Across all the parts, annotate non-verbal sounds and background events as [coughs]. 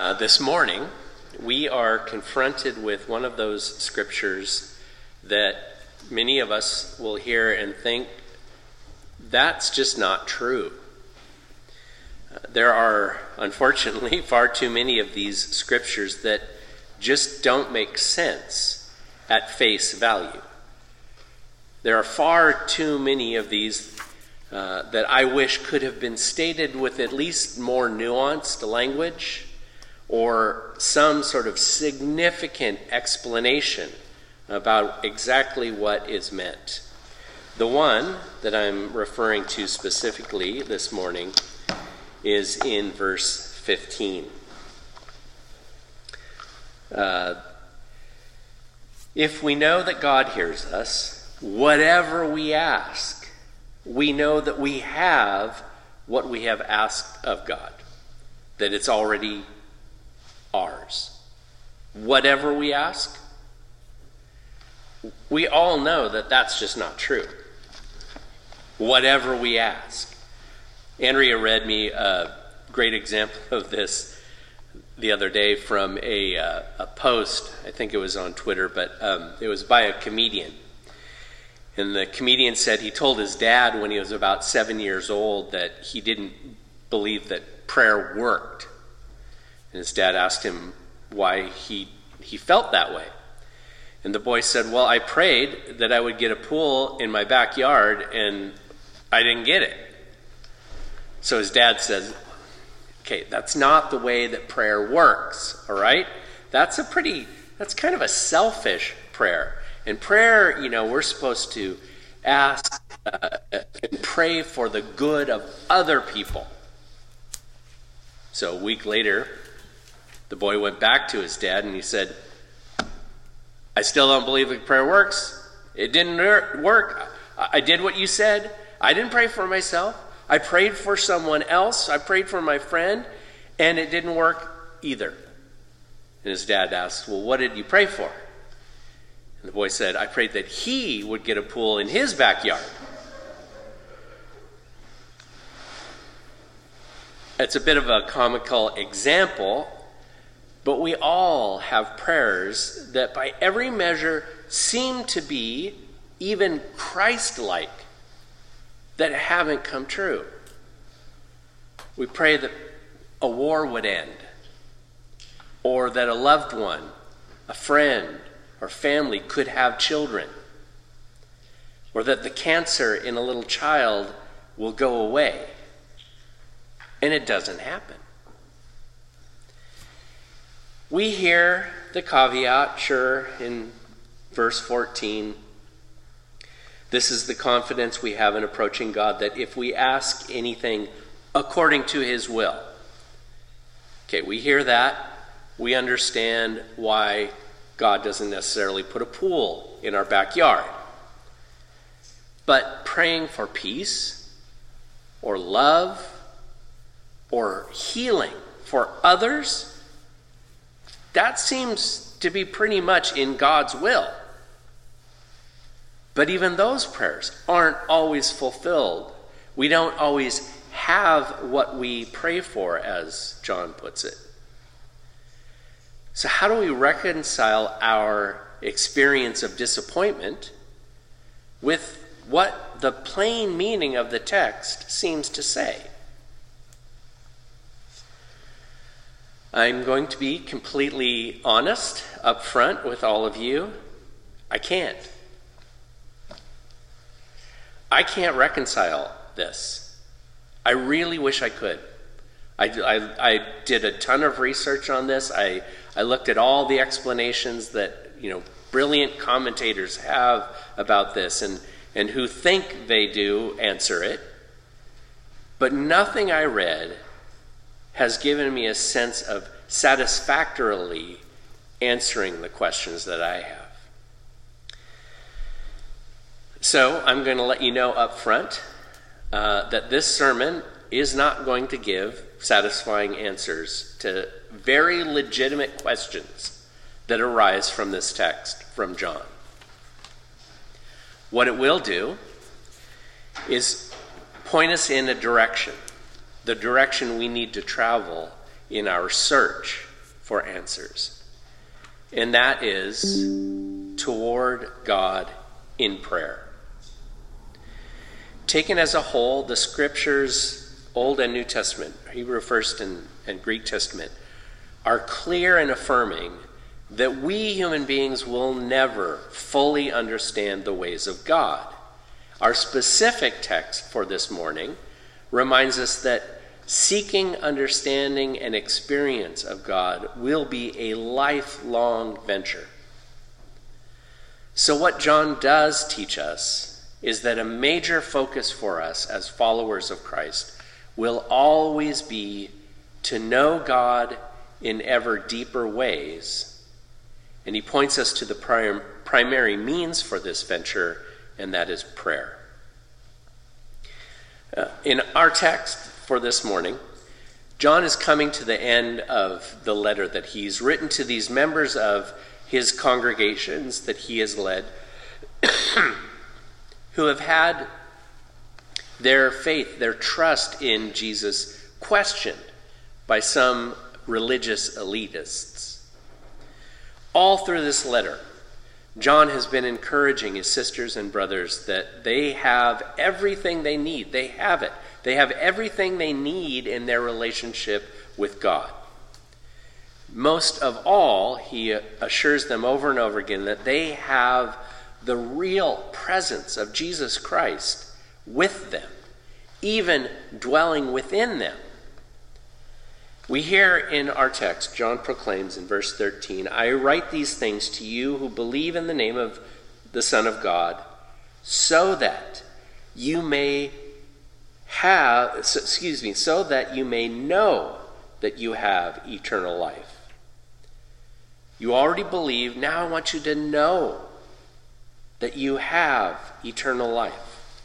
Uh, this morning, we are confronted with one of those scriptures that many of us will hear and think that's just not true. Uh, there are, unfortunately, [laughs] far too many of these scriptures that just don't make sense at face value. There are far too many of these uh, that I wish could have been stated with at least more nuanced language or some sort of significant explanation about exactly what is meant. The one that I'm referring to specifically this morning is in verse 15. Uh, if we know that God hears us, whatever we ask, we know that we have what we have asked of God, that it's already ours. Whatever we ask, we all know that that's just not true. Whatever we ask. Andrea read me a great example of this the other day from a, uh, a post. I think it was on Twitter, but um, it was by a comedian. And the comedian said he told his dad when he was about seven years old that he didn't believe that prayer worked. And his dad asked him why he, he felt that way. And the boy said, Well, I prayed that I would get a pool in my backyard, and I didn't get it. So his dad says, Okay, that's not the way that prayer works, all right? That's a pretty, that's kind of a selfish prayer. In prayer, you know, we're supposed to ask uh, and pray for the good of other people. So a week later, the boy went back to his dad and he said, I still don't believe the prayer works. It didn't work. I did what you said. I didn't pray for myself. I prayed for someone else. I prayed for my friend, and it didn't work either. And his dad asked, Well, what did you pray for? And the boy said, I prayed that he would get a pool in his backyard. It's a bit of a comical example but we all have prayers that, by every measure, seem to be even Christ like, that haven't come true. We pray that a war would end, or that a loved one, a friend, or family could have children, or that the cancer in a little child will go away. And it doesn't happen. We hear the caveat, sure, in verse 14. This is the confidence we have in approaching God that if we ask anything according to his will, okay, we hear that. We understand why God doesn't necessarily put a pool in our backyard. But praying for peace or love or healing for others that seems to be pretty much in God's will. But even those prayers aren't always fulfilled. We don't always have what we pray for, as John puts it. So, how do we reconcile our experience of disappointment with what the plain meaning of the text seems to say? I'm going to be completely honest up front with all of you. I can't. I can't reconcile this. I really wish I could. I, I, I, did a ton of research on this. I, I looked at all the explanations that you know brilliant commentators have about this and, and who think they do answer it. But nothing I read has given me a sense of satisfactorily answering the questions that I have. So I'm going to let you know up front uh, that this sermon is not going to give satisfying answers to very legitimate questions that arise from this text from John. What it will do is point us in a direction the direction we need to travel in our search for answers, and that is toward God in prayer. Taken as a whole, the scriptures, Old and New Testament, Hebrew First and, and Greek Testament, are clear and affirming that we human beings will never fully understand the ways of God. Our specific text for this morning reminds us that seeking understanding and experience of God will be a lifelong venture. So, what John does teach us is that a major focus for us as followers of Christ will always be to know God in ever deeper ways. And he points us to the prim- primary means for this venture, and that is prayer. Uh, in our text for this morning, John is coming to the end of the letter that he's written to these members of his congregations that he has led, [coughs] who have had their faith, their trust in Jesus questioned by some religious elitists. All through this letter, John has been encouraging his sisters and brothers that they have everything they need. They have it. They have everything they need in their relationship with God. Most of all, he assures them over and over again that they have the real presence of Jesus Christ with them, even dwelling within them. We hear in our text, John proclaims in verse 13, I write these things to you who believe in the name of the Son of God, so that you may have, excuse me, so that you may know that you have eternal life. You already believe, now I want you to know that you have eternal life.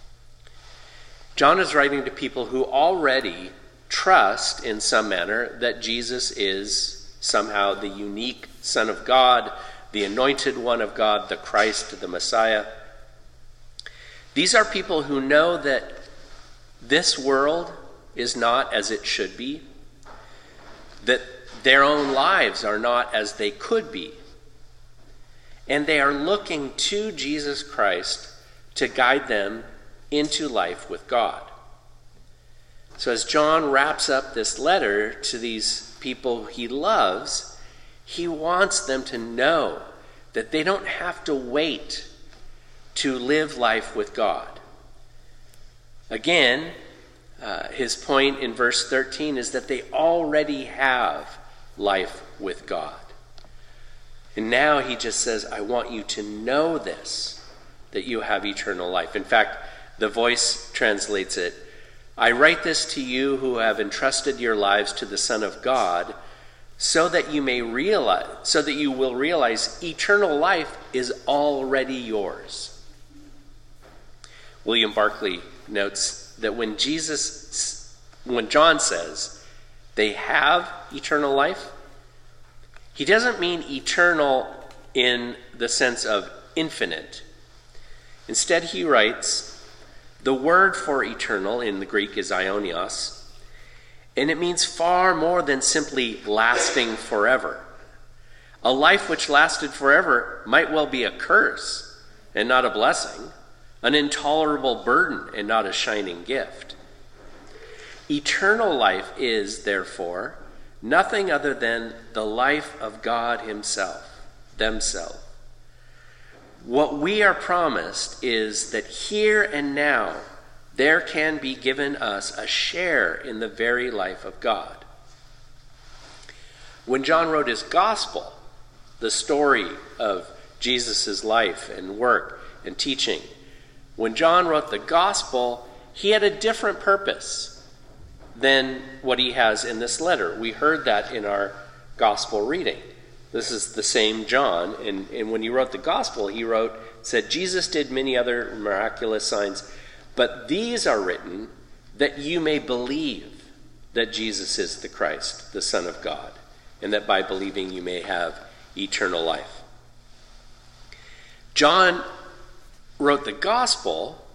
John is writing to people who already trust in some manner that Jesus is somehow the unique Son of God, the anointed one of God, the Christ, the Messiah. These are people who know that this world is not as it should be, that their own lives are not as they could be. And they are looking to Jesus Christ to guide them into life with God. So, as John wraps up this letter to these people he loves, he wants them to know that they don't have to wait to live life with God. Again, uh, his point in verse 13 is that they already have life with God. And now he just says, I want you to know this, that you have eternal life. In fact, the voice translates it I write this to you who have entrusted your lives to the Son of God, so that you may realize, so that you will realize eternal life is already yours. William Barclay notes that when Jesus, when John says they have eternal life, he doesn't mean eternal in the sense of infinite. Instead, he writes, the word for eternal in the Greek is aionios, and it means far more than simply lasting forever. A life which lasted forever might well be a curse and not a blessing, an intolerable burden and not a shining gift. Eternal life is, therefore, nothing other than the life of God Himself, themselves. What we are promised is that here and now there can be given us a share in the very life of God. When John wrote his gospel, the story of Jesus' life and work and teaching, when John wrote the gospel, he had a different purpose than what he has in this letter. We heard that in our gospel reading. This is the same John, and, and when he wrote the gospel, he wrote, said, Jesus did many other miraculous signs, but these are written that you may believe that Jesus is the Christ, the Son of God, and that by believing you may have eternal life. John wrote the gospel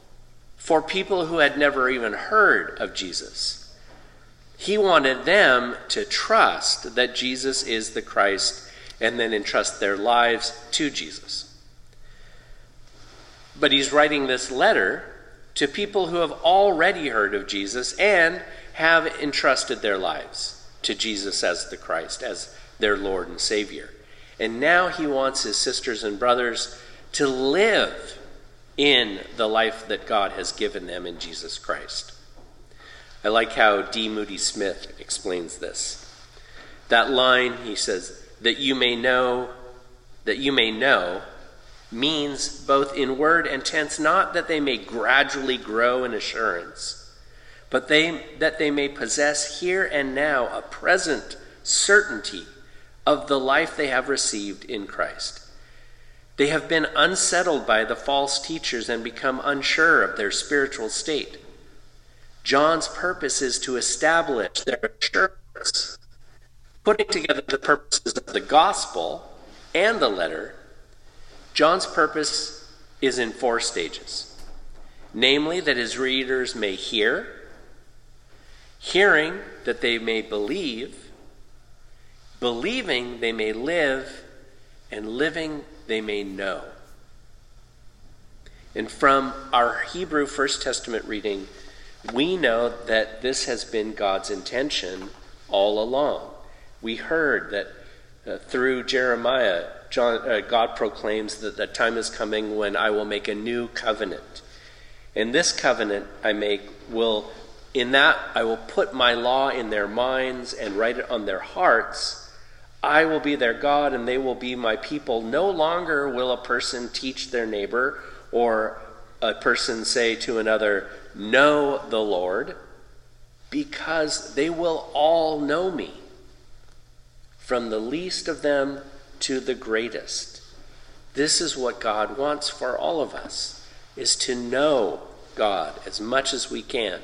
for people who had never even heard of Jesus. He wanted them to trust that Jesus is the Christ and then entrust their lives to Jesus. But he's writing this letter to people who have already heard of Jesus and have entrusted their lives to Jesus as the Christ, as their Lord and Savior. And now he wants his sisters and brothers to live in the life that God has given them in Jesus Christ. I like how D. Moody Smith explains this. That line, he says, that you may know, that you may know, means both in word and tense, not that they may gradually grow in assurance, but they, that they may possess here and now a present certainty of the life they have received in Christ. They have been unsettled by the false teachers and become unsure of their spiritual state. John's purpose is to establish their assurance, putting together the purposes of the gospel and the letter. John's purpose is in four stages namely, that his readers may hear, hearing, that they may believe, believing, they may live, and living, they may know. And from our Hebrew First Testament reading, we know that this has been God's intention all along. We heard that uh, through Jeremiah, John, uh, God proclaims that the time is coming when I will make a new covenant. And this covenant I make will, in that, I will put my law in their minds and write it on their hearts. I will be their God and they will be my people. No longer will a person teach their neighbor or a person say to another, Know the Lord, because they will all know me, from the least of them to the greatest. This is what God wants for all of us, is to know God as much as we can.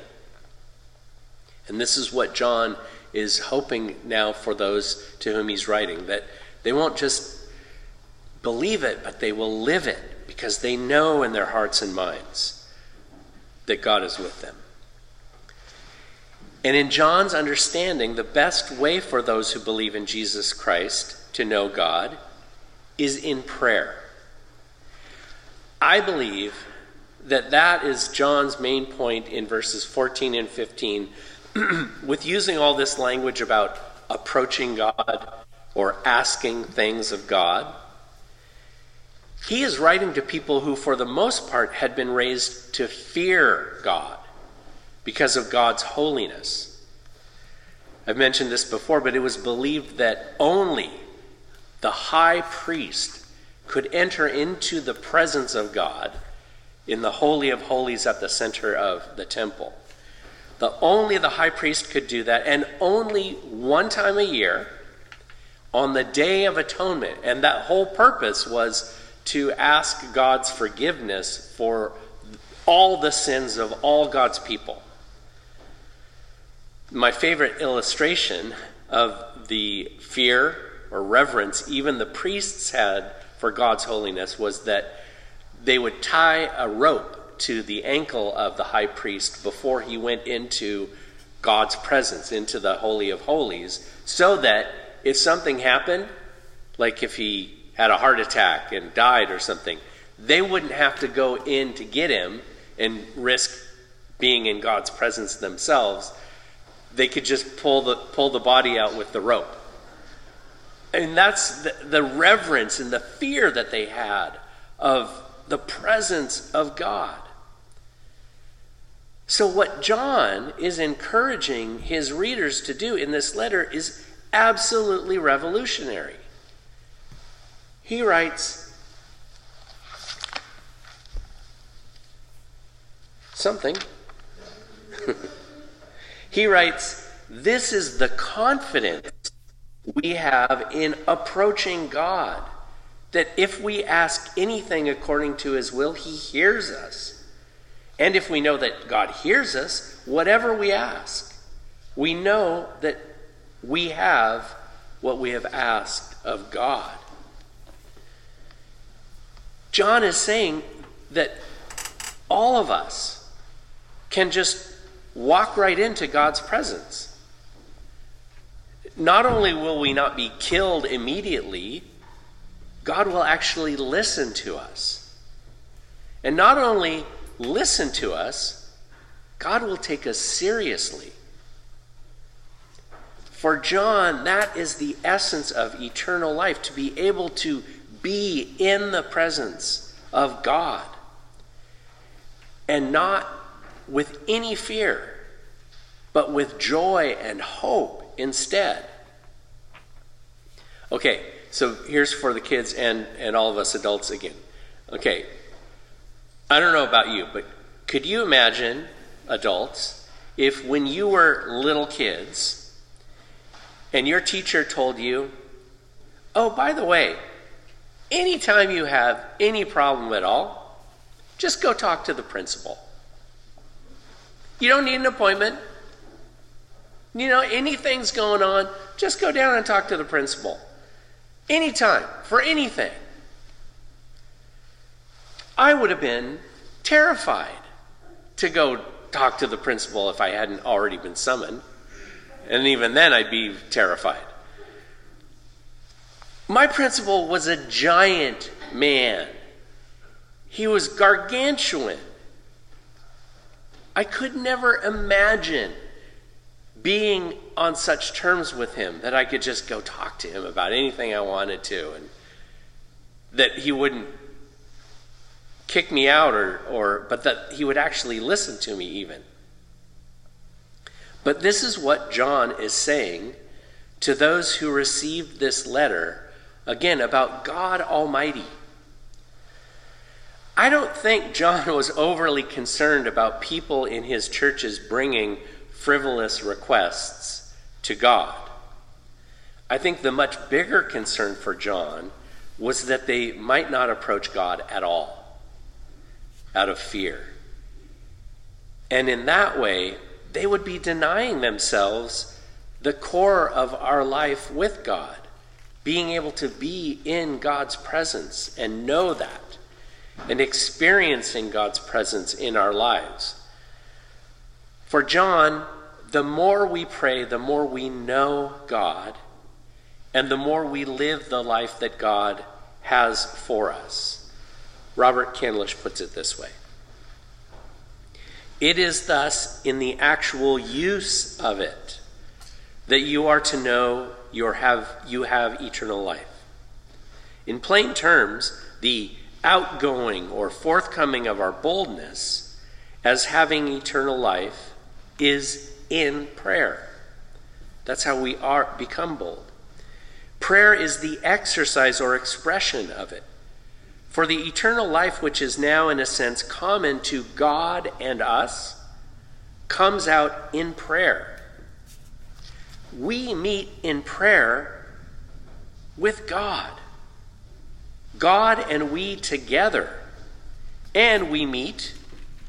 And this is what John is hoping now for those to whom he's writing, that they won't just believe it, but they will live it because they know in their hearts and minds that God is with them. And in John's understanding, the best way for those who believe in Jesus Christ to know God is in prayer. I believe that that is John's main point in verses 14 and 15 [clears throat] with using all this language about approaching God or asking things of God. He is writing to people who, for the most part, had been raised to fear God because of God's holiness. I've mentioned this before, but it was believed that only the high priest could enter into the presence of God in the Holy of Holies at the center of the temple. The only the high priest could do that, and only one time a year on the Day of Atonement. And that whole purpose was to ask God's forgiveness for all the sins of all God's people. My favorite illustration of the fear or reverence even the priests had for God's holiness was that they would tie a rope to the ankle of the high priest before he went into God's presence, into the Holy of Holies, so that if something happened, like if he had a heart attack and died or something, they wouldn't have to go in to get him and risk being in God's presence themselves. They could just pull the pull the body out with the rope. And that's the, the reverence and the fear that they had of the presence of God. So, what John is encouraging his readers to do in this letter is absolutely revolutionary. He writes something. [laughs] he writes, This is the confidence we have in approaching God, that if we ask anything according to his will, he hears us. And if we know that God hears us, whatever we ask, we know that we have what we have asked of God. John is saying that all of us can just walk right into God's presence. not only will we not be killed immediately, God will actually listen to us. And not only listen to us, God will take us seriously. For John, that is the essence of eternal life to be able to be in the presence of God and not with any fear, but with joy and hope instead. Okay, so here's for the kids and, and all of us adults again. Okay, I don't know about you, but could you imagine, adults, if when you were little kids and your teacher told you, oh, by the way, anytime you have any problem at all, just go talk to the principal. You don't need an appointment. You know, anything's going on, just go down and talk to the principal. Anytime, for anything. I would have been terrified to go talk to the principal if I hadn't already been summoned. And even then, I'd be terrified. My principal was a giant man, he was gargantuan. I could never imagine being on such terms with him that I could just go talk to him about anything I wanted to and that he wouldn't kick me out or, or but that he would actually listen to me even. But this is what John is saying to those who received this letter, again, about God Almighty. I don't think John [laughs] was overly concerned about people in his churches bringing frivolous requests to God. I think the much bigger concern for John was that they might not approach God at all out of fear. And in that way, they would be denying themselves the core of our life with God, being able to be in God's presence and know that, and experiencing God's presence in our lives. For John, the more we pray, the more we know God, and the more we live the life that God has for us. Robert Candlish puts it this way it is thus in the actual use of it that you are to know you have, you have eternal life. In plain terms, the outgoing or forthcoming of our boldness as having eternal life is in prayer. That's how we are become bold. Prayer is the exercise or expression of it. For the eternal life, which is now, in a sense, common to God and us, comes out in prayer. We meet in prayer with God. God and we together. And we meet,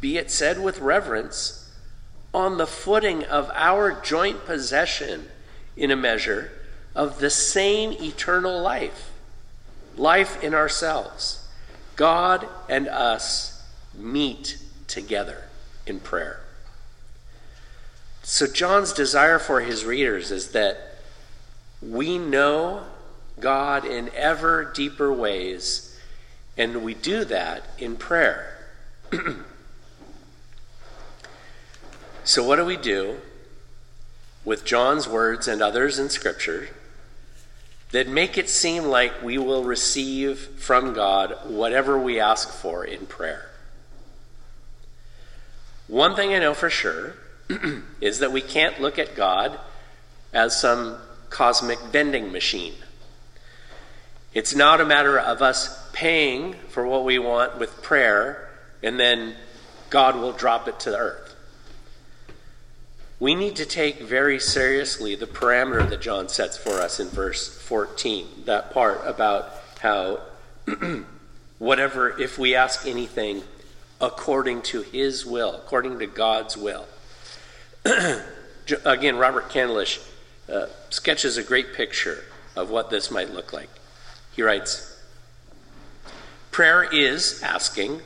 be it said with reverence, on the footing of our joint possession, in a measure, of the same eternal life, life in ourselves. God and us meet together in prayer. So, John's desire for his readers is that we know God in ever deeper ways, and we do that in prayer. [clears throat] so, what do we do with John's words and others in Scripture that make it seem like we will receive from God whatever we ask for in prayer. One thing I know for sure [clears throat] is that we can't look at God as some cosmic vending machine. It's not a matter of us paying for what we want with prayer and then God will drop it to the earth we need to take very seriously the parameter that John sets for us in verse 14, that part about how [clears throat] whatever, if we ask anything according to his will, according to God's will. [clears throat] Again, Robert Candlish uh, sketches a great picture of what this might look like. He writes Prayer is asking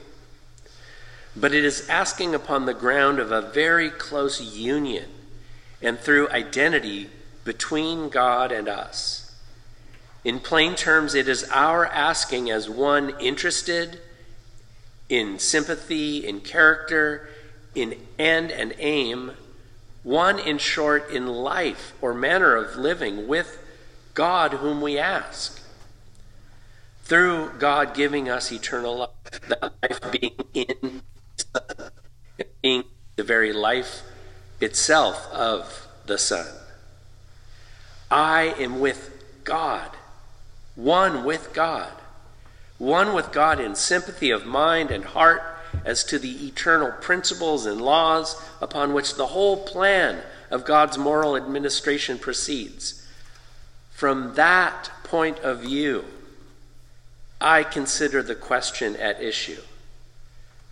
but it is asking upon the ground of a very close union and through identity between God and us. In plain terms, it is our asking as one interested in sympathy, in character, in end and aim, one, in short, in life or manner of living with God whom we ask. Through God giving us eternal life, that life being in being the very life itself of the Son. I am with God, one with God, one with God in sympathy of mind and heart as to the eternal principles and laws upon which the whole plan of God's moral administration proceeds. From that point of view, I consider the question at issue,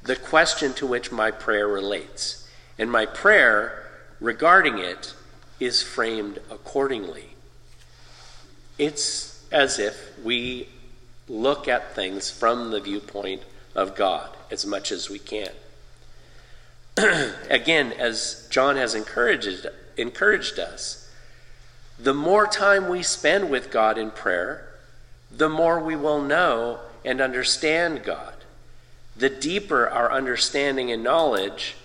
the question to which my prayer relates. And my prayer regarding it is framed accordingly. It's as if we look at things from the viewpoint of God as much as we can. [clears throat] Again, as John has encouraged, encouraged us, the more time we spend with God in prayer, the more we will know and understand God. The deeper our understanding and knowledge,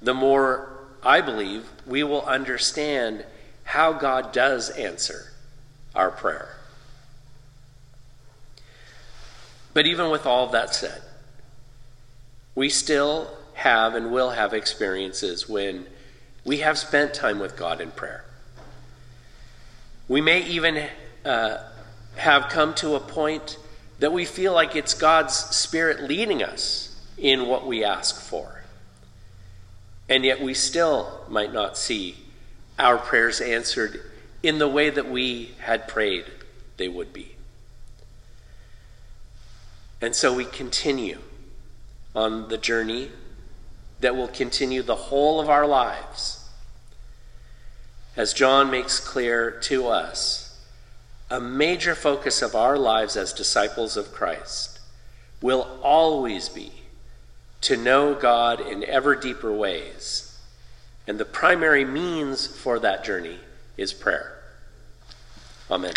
the more I believe we will understand how God does answer our prayer. But even with all that said, we still have and will have experiences when we have spent time with God in prayer. We may even uh, have come to a point that we feel like it's God's Spirit leading us in what we ask for. And yet we still might not see our prayers answered in the way that we had prayed they would be. And so we continue on the journey that will continue the whole of our lives. As John makes clear to us, a major focus of our lives as disciples of Christ will always be to know God in ever deeper ways. And the primary means for that journey is prayer. Amen.